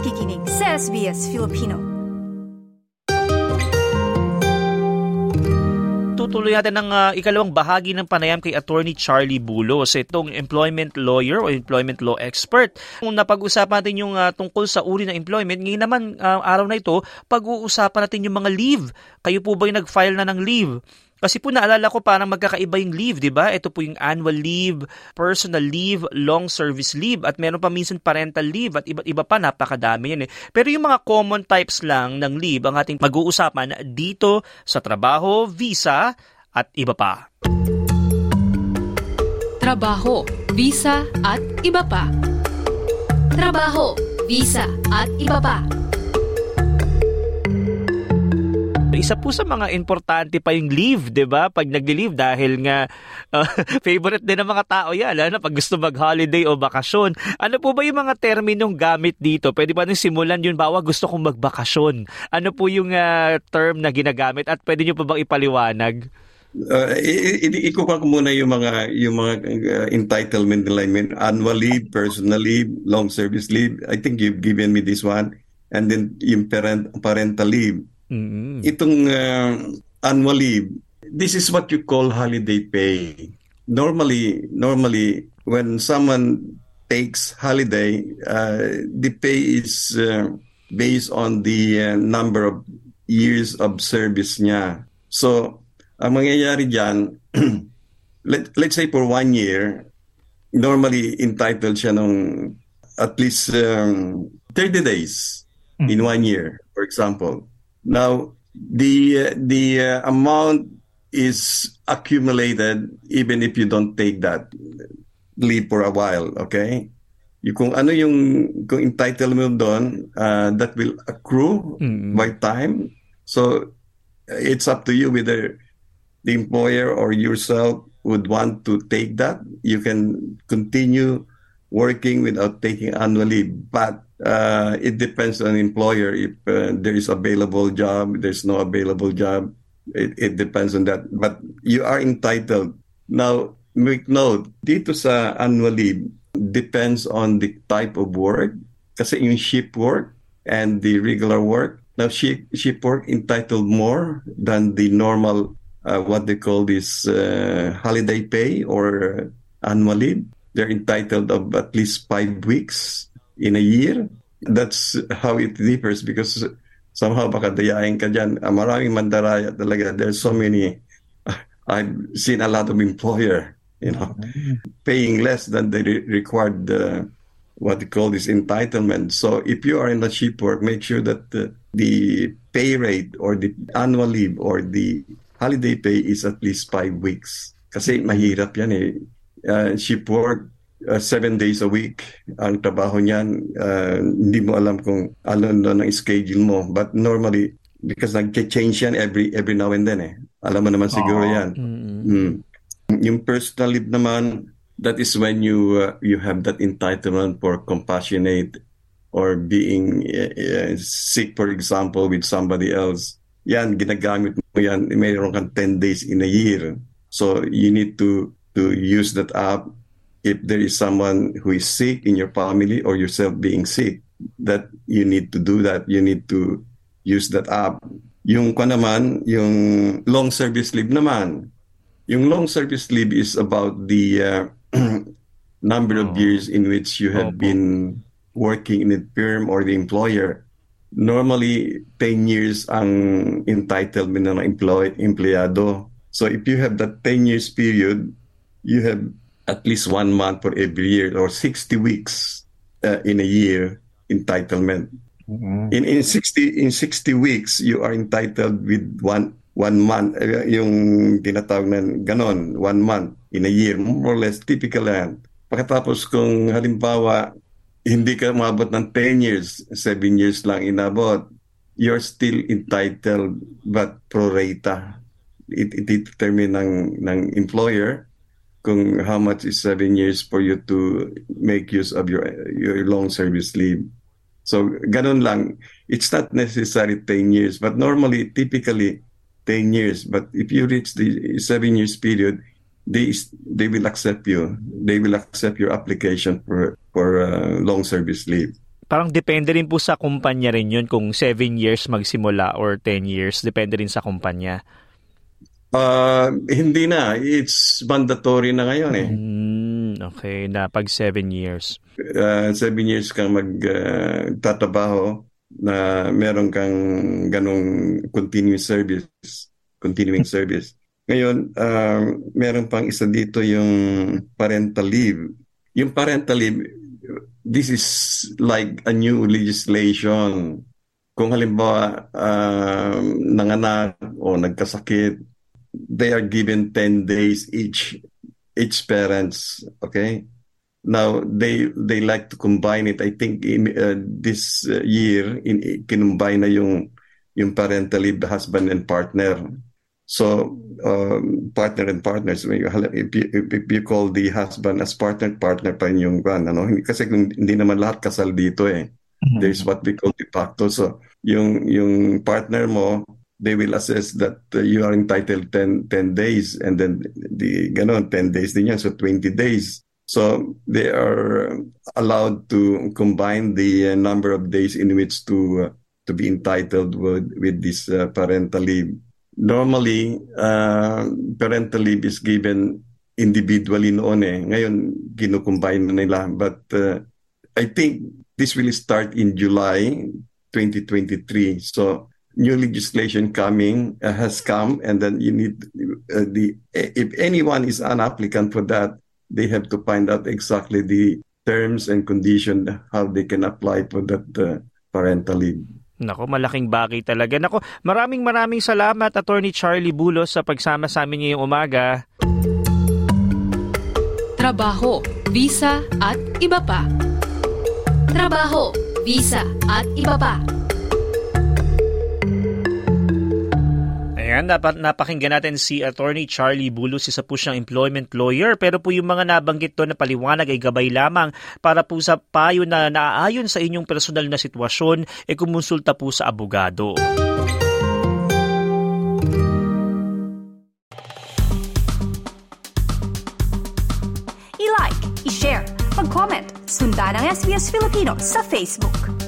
nakikinig sa SBS Filipino. tutuloy natin ng uh, ikalawang bahagi ng panayam kay Attorney Charlie Bulos, itong employment lawyer o employment law expert. Kung napag-usapan natin yung uh, tungkol sa uri ng employment, ngayon naman uh, araw na ito, pag-uusapan natin yung mga leave. Kayo po ba yung nag-file na ng leave? Kasi po naalala ko parang magkakaiba yung leave, di ba? Ito po yung annual leave, personal leave, long service leave, at meron pa minsan parental leave at iba't iba pa, napakadami yan eh. Pero yung mga common types lang ng leave ang ating pag-uusapan dito sa trabaho, visa, at iba pa. Trabaho, visa, at iba pa. Trabaho, visa, at iba pa. Isa po sa mga importante pa yung leave, 'di ba? Pag nagli-leave dahil nga uh, favorite din ng mga tao 'yan, lalo na pag gusto mag-holiday o bakasyon. Ano po ba yung mga terminong gamit dito? Pwede ba nang simulan yun bawa gusto kong magbakasyon? Ano po yung uh, term na ginagamit at pwede niyo pa bang ipaliwanag? Uh, ikukuha ko muna yung mga yung mga uh, entitlement nila, I mean, annual leave, personal leave, long service leave. I think you've given me this one. And then yung parent, parental leave. Mm-hmm. Itong uh, annual leave, this is what you call holiday pay. Normally, normally when someone takes holiday, uh, the pay is uh, based on the uh, number of years of service niya. So, ang mangyayari diyan, let, let's say for one year, normally entitled siya nung at least um, 30 days mm-hmm. in one year, for example. Now, the the uh, amount is accumulated even if you don't take that leave for a while, okay? Yung kung ano yung kung entitlement doon, uh, that will accrue mm-hmm. by time. So it's up to you whether the employer or yourself would want to take that. You can continue working without taking annual leave, but uh, it depends on employer. If uh, there is available job there's no available job it, it depends on that. But you are entitled. Now make note dito sa annual leave depends on the type of work. Kasi yung shift work and the regular work. Now shift, shift work entitled more than the normal uh, what they call this uh, holiday pay or annual leave. They're entitled of at least five weeks in a year. That's how it differs because somehow baka dayain ka dyan. Uh, maraming mandaraya talaga. There's so many. I've seen a lot of employer, you know, paying less than they re- required uh, what they call this entitlement. So if you are in the cheap work, make sure that the, the pay rate or the annual leave or the holiday pay is at least five weeks. Kasi mahirap yan eh. Uh, ship work, uh, seven days a week ang trabaho niyan. Uh, hindi mo alam kung ano na ang schedule mo. But normally, because nag-change yan every every now and then eh. Alam mo naman siguro oh. yan. Mm-hmm. Mm. Yung personal leave naman, that is when you uh, you have that entitlement for compassionate or being uh, uh, sick, for example, with somebody else. Yan, ginagamit mo yan. Mayroon kang 10 days in a year. So you need to to use that app if there is someone who is sick in your family or yourself being sick, that you need to do that. You need to use that app. Yung kwa naman, yung long service leave naman. Yung long service leave is about the uh, number of oh. years in which you have oh. been working in a firm or the employer. Normally, 10 years ang entitlement ng employ, empleyado. So if you have that 10 years period, you have at least one month for every year or 60 weeks uh, in a year entitlement. Mm-hmm. In in 60 in 60 weeks you are entitled with one one month uh, yung tinatawag na ganon one month in a year more or less typical yan. Pagkatapos kung halimbawa hindi ka umabot ng 10 years, 7 years lang inabot, you're still entitled but pro rata. It, it determine ng, ng employer kung how much is seven years for you to make use of your your long service leave. So ganun lang. It's not necessary 10 years, but normally, typically, 10 years. But if you reach the seven years period, they they will accept you. They will accept your application for for uh, long service leave. parang depende rin po sa kumpanya rin yun kung 7 years magsimula or 10 years. Depende rin sa kumpanya. Uh, hindi na. It's mandatory na ngayon eh. Mm, okay, na pag 7 years. Uh, seven years kang magtatrabaho uh, na meron kang ganong continuous service, continuing service. Ngayon, uh, meron pang isa dito yung parental leave. Yung parental leave, this is like a new legislation. Kung halimbawa uh, nanganak o nagkasakit, they are given 10 days each each parents okay? Now they they like to combine it. I think in uh, this uh, year in kinumbine na yung yung parental leave husband and partner. So um, partner and partners if you, if you call the husband as partner partner pa rin yung van ano? Kasi hindi naman lahat kasal dito eh. Mm-hmm. there's what we call de facto. So yung yung partner mo they will assess that uh, you are entitled 10, 10 days and then the ganon 10 days din yan so 20 days. So they are allowed to combine the uh, number of days in which to uh, to be entitled with with this uh, parental leave. Normally uh, parental leave is given individually noon eh. Ngayon ginukombine na nila. But uh, I think this will start in July 2023 so new legislation coming uh, has come, and then you need uh, the if anyone is an applicant for that, they have to find out exactly the terms and condition how they can apply for that uh, parental leave. Nako, malaking bagay talaga. Nako, maraming maraming salamat Attorney Charlie Bulos sa pagsama sa amin ngayong umaga. Trabaho, visa at iba pa. Trabaho, visa at iba pa. Ayan, dapat napakinggan natin si Attorney Charlie Bulus, isa po siyang employment lawyer. Pero po yung mga nabanggit to na paliwanag ay gabay lamang para po sa payo na naaayon sa inyong personal na sitwasyon, e kumonsulta po sa abogado. I-like, i-share, mag-comment, sundan ang SBS Filipino sa Facebook.